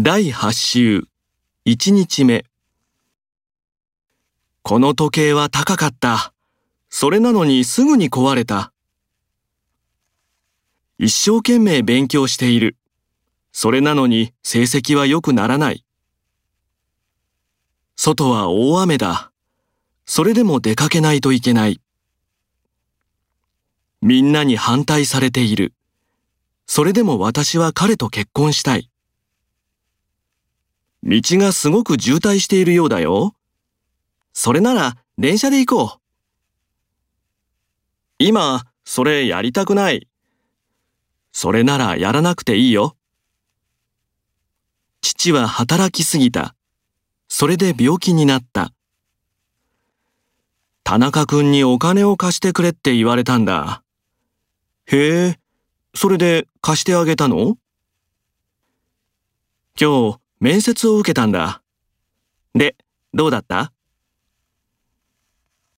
第8週1日目この時計は高かった。それなのにすぐに壊れた。一生懸命勉強している。それなのに成績は良くならない。外は大雨だ。それでも出かけないといけない。みんなに反対されている。それでも私は彼と結婚したい。道がすごく渋滞しているようだよ。それなら電車で行こう。今、それやりたくない。それならやらなくていいよ。父は働きすぎた。それで病気になった。田中君にお金を貸してくれって言われたんだ。へえ、それで貸してあげたの？今日面接を受けたんだ。で、どうだった？